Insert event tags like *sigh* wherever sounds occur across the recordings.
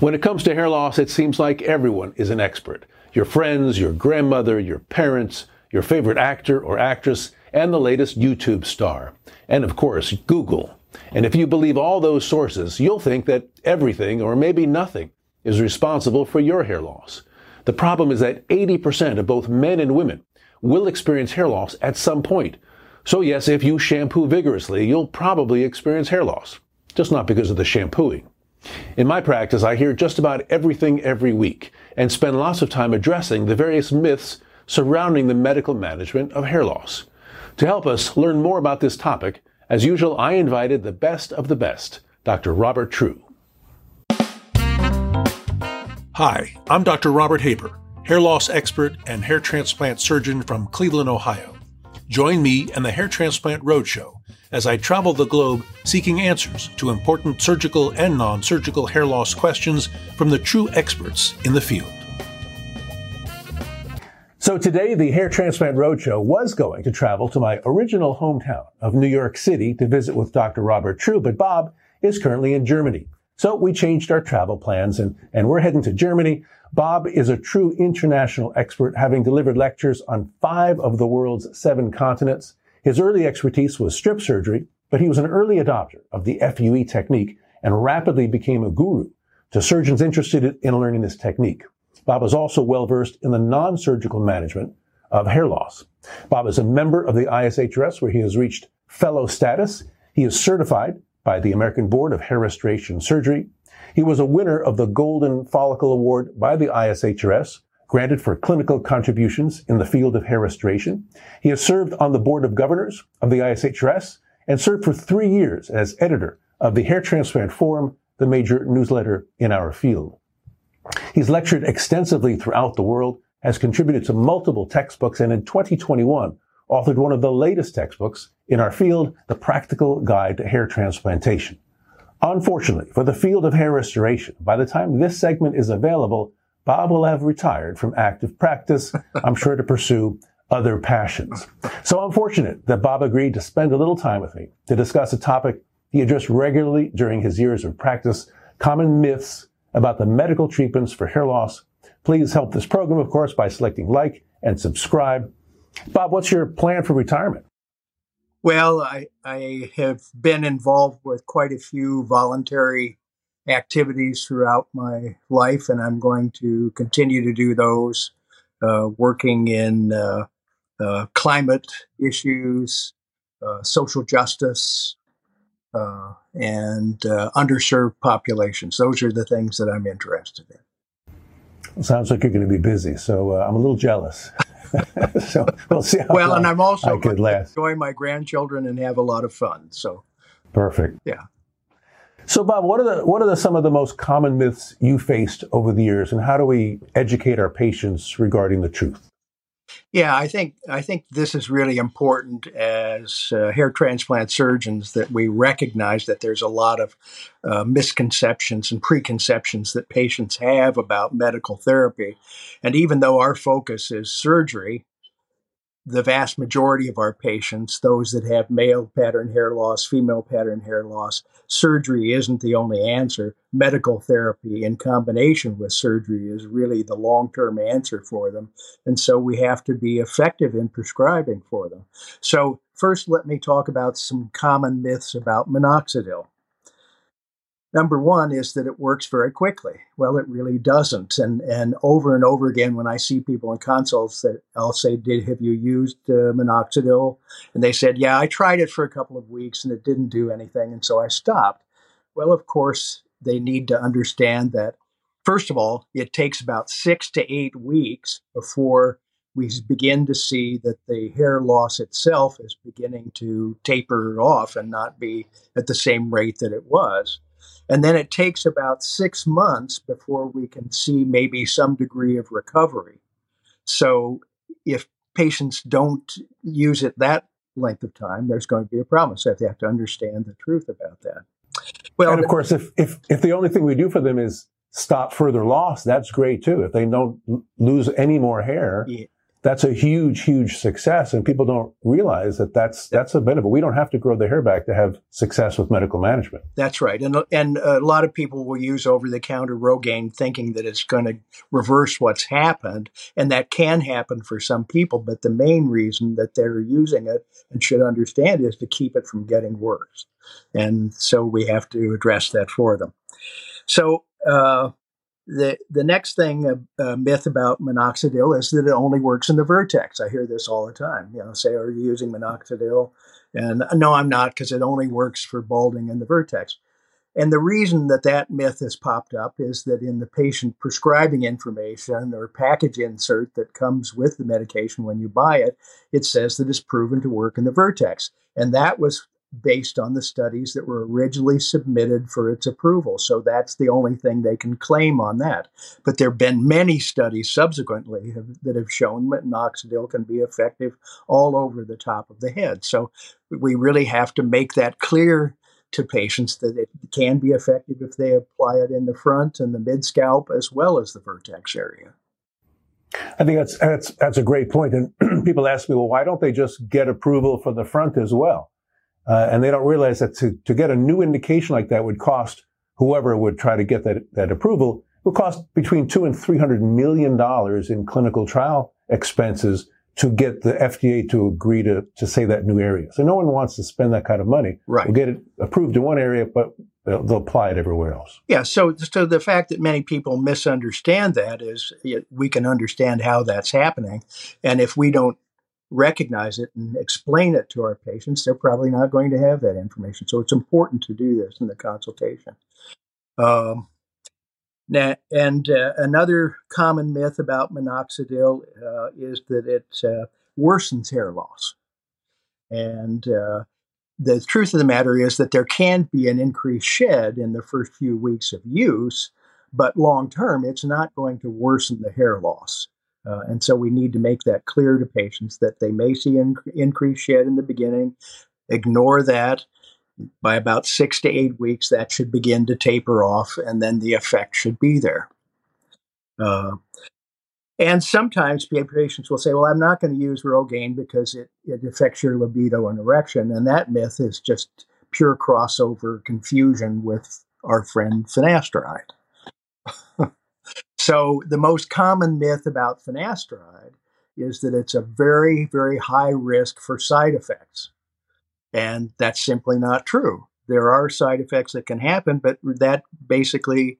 When it comes to hair loss, it seems like everyone is an expert. Your friends, your grandmother, your parents, your favorite actor or actress, and the latest YouTube star. And of course, Google. And if you believe all those sources, you'll think that everything, or maybe nothing, is responsible for your hair loss. The problem is that 80% of both men and women will experience hair loss at some point. So yes, if you shampoo vigorously, you'll probably experience hair loss. Just not because of the shampooing. In my practice, I hear just about everything every week and spend lots of time addressing the various myths surrounding the medical management of hair loss. To help us learn more about this topic, as usual, I invited the best of the best, Dr. Robert True. Hi, I'm Dr. Robert Haber, hair loss expert and hair transplant surgeon from Cleveland, Ohio. Join me and the Hair Transplant Roadshow as I travel the globe seeking answers to important surgical and non surgical hair loss questions from the true experts in the field. So today, the Hair Transplant Roadshow was going to travel to my original hometown of New York City to visit with Dr. Robert True, but Bob is currently in Germany. So we changed our travel plans and, and we're heading to Germany. Bob is a true international expert, having delivered lectures on five of the world's seven continents. His early expertise was strip surgery, but he was an early adopter of the FUE technique and rapidly became a guru to surgeons interested in learning this technique. Bob is also well versed in the non-surgical management of hair loss. Bob is a member of the ISHRS where he has reached fellow status. He is certified by the American Board of Hair Restoration Surgery. He was a winner of the Golden Follicle Award by the ISHRS, granted for clinical contributions in the field of hair restoration. He has served on the Board of Governors of the ISHRS and served for three years as editor of the Hair Transplant Forum, the major newsletter in our field. He's lectured extensively throughout the world, has contributed to multiple textbooks, and in 2021 authored one of the latest textbooks in our field, The Practical Guide to Hair Transplantation. Unfortunately, for the field of hair restoration, by the time this segment is available, Bob will have retired from active practice, I'm sure to pursue other passions. So I'm fortunate that Bob agreed to spend a little time with me to discuss a topic he addressed regularly during his years of practice, common myths about the medical treatments for hair loss. Please help this program, of course, by selecting like and subscribe. Bob, what's your plan for retirement? Well, I, I have been involved with quite a few voluntary activities throughout my life, and I'm going to continue to do those, uh, working in uh, uh, climate issues, uh, social justice, uh, and uh, underserved populations. Those are the things that I'm interested in. Sounds like you're going to be busy, so uh, I'm a little jealous. *laughs* *laughs* so we'll see. well, and I'm also I could last. enjoy my grandchildren and have a lot of fun. So perfect. Yeah. So, Bob, what are the what are the, some of the most common myths you faced over the years, and how do we educate our patients regarding the truth? Yeah, I think I think this is really important as uh, hair transplant surgeons that we recognize that there's a lot of uh, misconceptions and preconceptions that patients have about medical therapy, and even though our focus is surgery, the vast majority of our patients, those that have male pattern hair loss, female pattern hair loss, surgery isn't the only answer. Medical therapy in combination with surgery is really the long term answer for them. And so we have to be effective in prescribing for them. So, first, let me talk about some common myths about minoxidil. Number one is that it works very quickly. Well, it really doesn't. And and over and over again, when I see people in consults, that I'll say, "Did have you used uh, minoxidil?" And they said, "Yeah, I tried it for a couple of weeks and it didn't do anything, and so I stopped." Well, of course, they need to understand that. First of all, it takes about six to eight weeks before we begin to see that the hair loss itself is beginning to taper off and not be at the same rate that it was. And then it takes about six months before we can see maybe some degree of recovery. So if patients don't use it that length of time, there's going to be a problem. So they have to understand the truth about that. Well, and of course, if, if, if the only thing we do for them is stop further loss, that's great too. If they don't lose any more hair, yeah. That's a huge, huge success, and people don't realize that that's that's a benefit. We don't have to grow the hair back to have success with medical management. That's right, and and a lot of people will use over the counter Rogaine, thinking that it's going to reverse what's happened, and that can happen for some people. But the main reason that they're using it and should understand is to keep it from getting worse, and so we have to address that for them. So. Uh, the the next thing a, a, myth about minoxidil is that it only works in the vertex. I hear this all the time. You know, say, "Are you using minoxidil?" And uh, no, I'm not because it only works for balding in the vertex. And the reason that that myth has popped up is that in the patient prescribing information or package insert that comes with the medication when you buy it, it says that it's proven to work in the vertex. And that was based on the studies that were originally submitted for its approval. So that's the only thing they can claim on that. But there have been many studies subsequently have, that have shown that minoxidil can be effective all over the top of the head. So we really have to make that clear to patients that it can be effective if they apply it in the front and the mid scalp as well as the vertex area. I think that's that's that's a great point. And *clears throat* people ask me, well, why don't they just get approval for the front as well? Uh, and they don't realize that to, to get a new indication like that would cost whoever would try to get that, that approval would cost between two and three hundred million dollars in clinical trial expenses to get the FDA to agree to, to say that new area. So no one wants to spend that kind of money. Right. We'll get it approved in one area, but they'll, they'll apply it everywhere else. Yeah. So, so the fact that many people misunderstand that is we can understand how that's happening. And if we don't recognize it and explain it to our patients, they're probably not going to have that information. So it's important to do this in the consultation. Um, now, and uh, another common myth about minoxidil uh, is that it uh, worsens hair loss. And uh, the truth of the matter is that there can be an increased shed in the first few weeks of use, but long term, it's not going to worsen the hair loss. Uh, and so we need to make that clear to patients that they may see in, increased shed in the beginning. Ignore that. By about six to eight weeks, that should begin to taper off, and then the effect should be there. Uh, and sometimes patients will say, Well, I'm not going to use Rogaine because it, it affects your libido and erection. And that myth is just pure crossover confusion with our friend finasteride. So, the most common myth about finasteride is that it's a very, very high risk for side effects. And that's simply not true. There are side effects that can happen, but that basically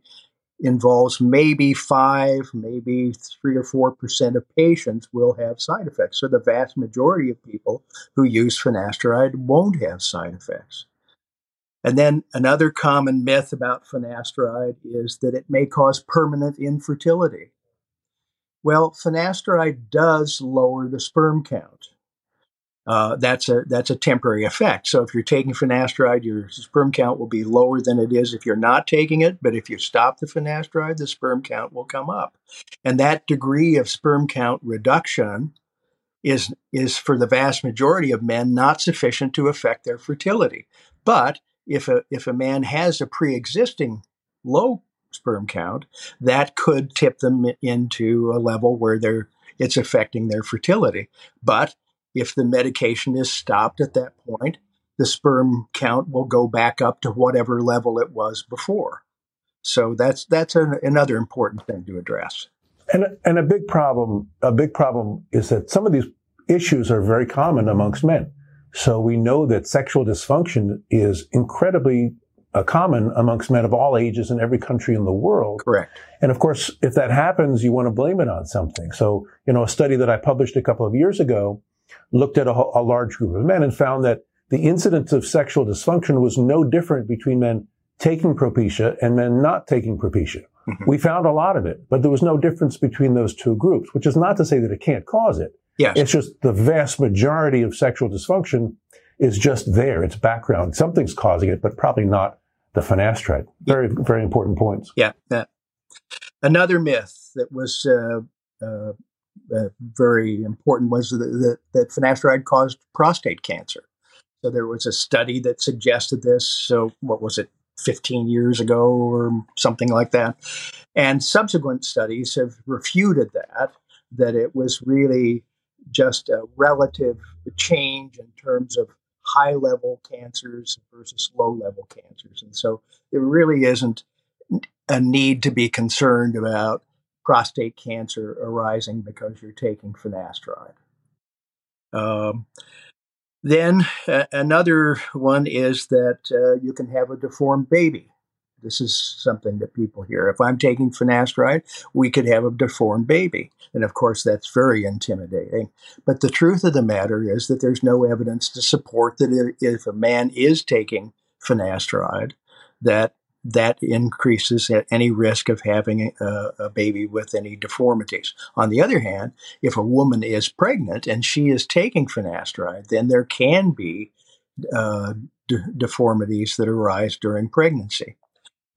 involves maybe five, maybe three or four percent of patients will have side effects. So the vast majority of people who use finasteride won't have side effects. And then another common myth about finasteride is that it may cause permanent infertility. Well, finasteride does lower the sperm count. Uh, that's a that's a temporary effect. So if you're taking finasteride, your sperm count will be lower than it is if you're not taking it. But if you stop the finasteride, the sperm count will come up, and that degree of sperm count reduction is is for the vast majority of men not sufficient to affect their fertility. But if a if a man has a pre-existing low sperm count, that could tip them into a level where they're it's affecting their fertility. But if the medication is stopped at that point, the sperm count will go back up to whatever level it was before. So that's that's an, another important thing to address. And and a big problem a big problem is that some of these issues are very common amongst men. So we know that sexual dysfunction is incredibly uh, common amongst men of all ages in every country in the world. Correct. And of course, if that happens, you want to blame it on something. So, you know, a study that I published a couple of years ago looked at a, a large group of men and found that the incidence of sexual dysfunction was no different between men taking Propecia and men not taking Propecia. Mm-hmm. We found a lot of it, but there was no difference between those two groups, which is not to say that it can't cause it. Yes. It's just the vast majority of sexual dysfunction is just there. It's background. Something's causing it, but probably not the finasteride. Very, very important points. Yeah. yeah. Another myth that was uh, uh, uh, very important was that, that finasteride caused prostate cancer. So there was a study that suggested this. So what was it, 15 years ago or something like that? And subsequent studies have refuted that, that it was really just a relative change in terms of high level cancers versus low level cancers. And so there really isn't a need to be concerned about prostate cancer arising because you're taking finasteride. Um, then uh, another one is that uh, you can have a deformed baby. This is something that people hear. If I'm taking finasteride, we could have a deformed baby. And of course, that's very intimidating. But the truth of the matter is that there's no evidence to support that if a man is taking finasteride, that that increases any risk of having a, a, baby with any deformities. On the other hand, if a woman is pregnant and she is taking finasteride, then there can be uh, de- deformities that arise during pregnancy.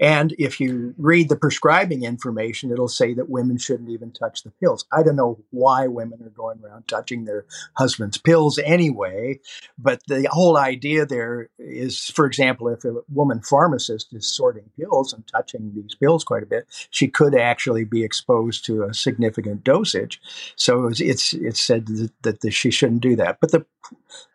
And if you read the prescribing information, it'll say that women shouldn't even touch the pills. I don't know why women are going around touching their husband's pills anyway, but the whole idea there is, for example, if a woman pharmacist is sorting pills and touching these pills quite a bit, she could actually be exposed to a significant dosage. So it's it's, it's said that, that she shouldn't do that. But the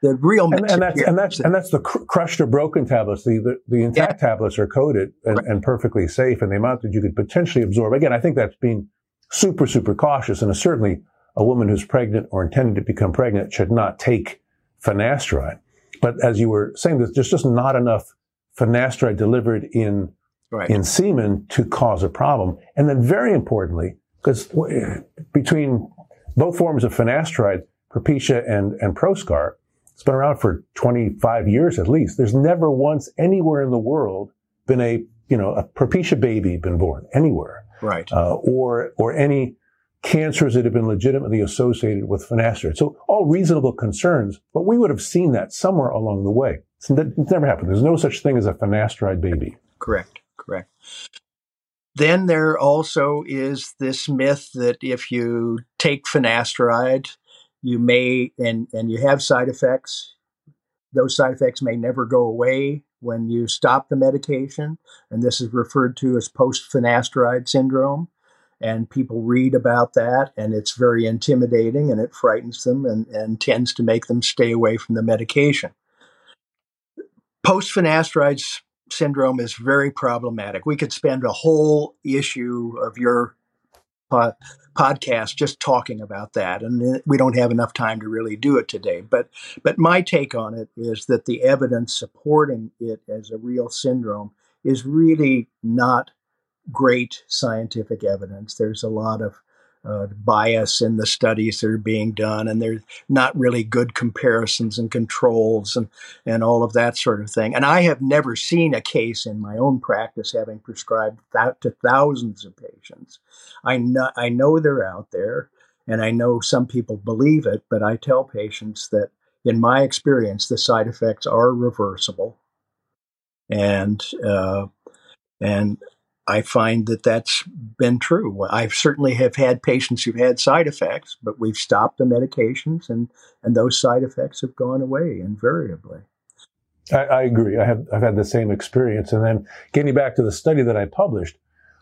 the real and, and that's and that's and that's the crushed or broken tablets. The the, the intact yeah. tablets are coated and, right. and, perfectly safe, and the amount that you could potentially absorb. Again, I think that's being super super cautious, and certainly a woman who's pregnant or intending to become pregnant should not take finasteride. But as you were saying, there's just not enough finasteride delivered in right. in semen to cause a problem. And then, very importantly, because between both forms of finasteride, Propecia and, and Proscar, it's been around for 25 years at least. There's never once anywhere in the world been a, you know, a Propecia baby been born anywhere. Right. Uh, or, or any cancers that have been legitimately associated with finasteride. So all reasonable concerns, but we would have seen that somewhere along the way. It's, it's never happened. There's no such thing as a finasteride baby. Correct. Correct. Then there also is this myth that if you take finasteride, you may and and you have side effects those side effects may never go away when you stop the medication and this is referred to as post finasteride syndrome and people read about that and it's very intimidating and it frightens them and, and tends to make them stay away from the medication. Post finasteride syndrome is very problematic. We could spend a whole issue of your podcast just talking about that and we don't have enough time to really do it today. But but my take on it is that the evidence supporting it as a real syndrome is really not great scientific evidence. There's a lot of uh, bias in the studies that are being done, and there's not really good comparisons and controls and, and all of that sort of thing. And I have never seen a case in my own practice having prescribed that to thousands of patients. I know, I know they're out there, and I know some people believe it, but I tell patients that in my experience, the side effects are reversible. And uh, and I find that that's been true. I certainly have had patients who've had side effects, but we've stopped the medications, and and those side effects have gone away invariably. I, I agree. I have I've had the same experience. And then getting back to the study that I published,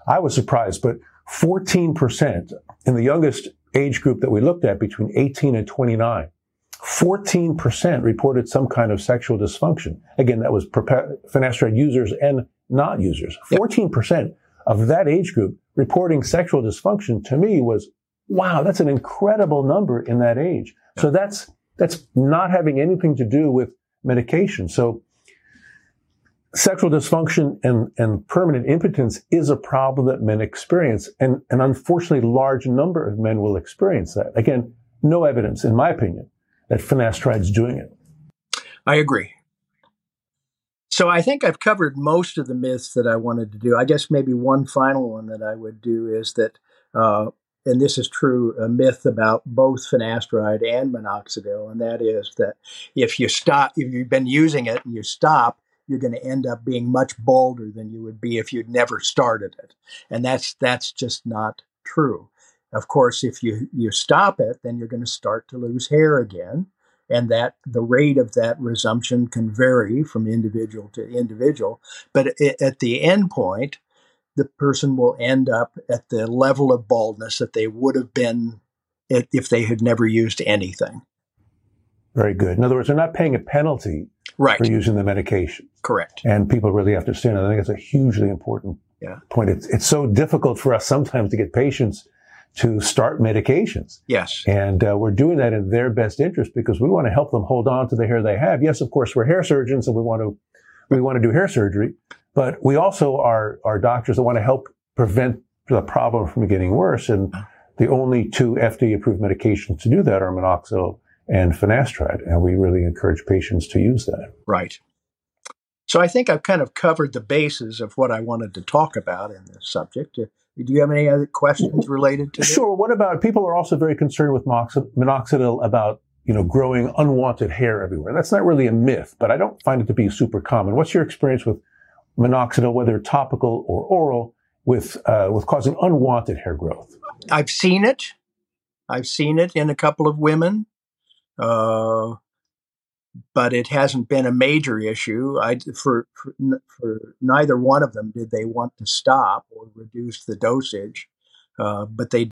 I was surprised, but 14% in the youngest age group that we looked at between 18 and 29, 14% reported some kind of sexual dysfunction. Again, that was finasteride users and not users. 14% of that age group reporting sexual dysfunction to me was, wow, that's an incredible number in that age. So that's, that's not having anything to do with medication. So sexual dysfunction and, and permanent impotence is a problem that men experience. And an unfortunately large number of men will experience that. Again, no evidence, in my opinion, that finasteride is doing it. I agree. So I think I've covered most of the myths that I wanted to do. I guess maybe one final one that I would do is that, uh, and this is true, a myth about both finasteride and minoxidil, and that is that if you stop, if you've been using it and you stop, you're going to end up being much bolder than you would be if you'd never started it, and that's that's just not true. Of course, if you you stop it, then you're going to start to lose hair again and that the rate of that resumption can vary from individual to individual. But at the end point, the person will end up at the level of baldness that they would have been if they had never used anything. Very good. In other words, they're not paying a penalty right. for using the medication. Correct. And people really have to understand. I think it's a hugely important yeah. point. It's, it's so difficult for us sometimes to get patients to start medications. Yes. And uh, we're doing that in their best interest because we want to help them hold on to the hair they have. Yes, of course, we're hair surgeons and we want to we want to do hair surgery, but we also are are doctors that want to help prevent the problem from getting worse. And the only two FDA approved medications to do that are minoxidil and finasteride, and we really encourage patients to use that. Right. So I think I've kind of covered the bases of what I wanted to talk about in this subject. Do you have any other questions related to this? Sure. What about people are also very concerned with minoxidil about you know growing unwanted hair everywhere. That's not really a myth, but I don't find it to be super common. What's your experience with minoxidil, whether topical or oral, with uh, with causing unwanted hair growth? I've seen it. I've seen it in a couple of women. Uh, but it hasn't been a major issue. I, for, for, for neither one of them did they want to stop or reduce the dosage, uh, but they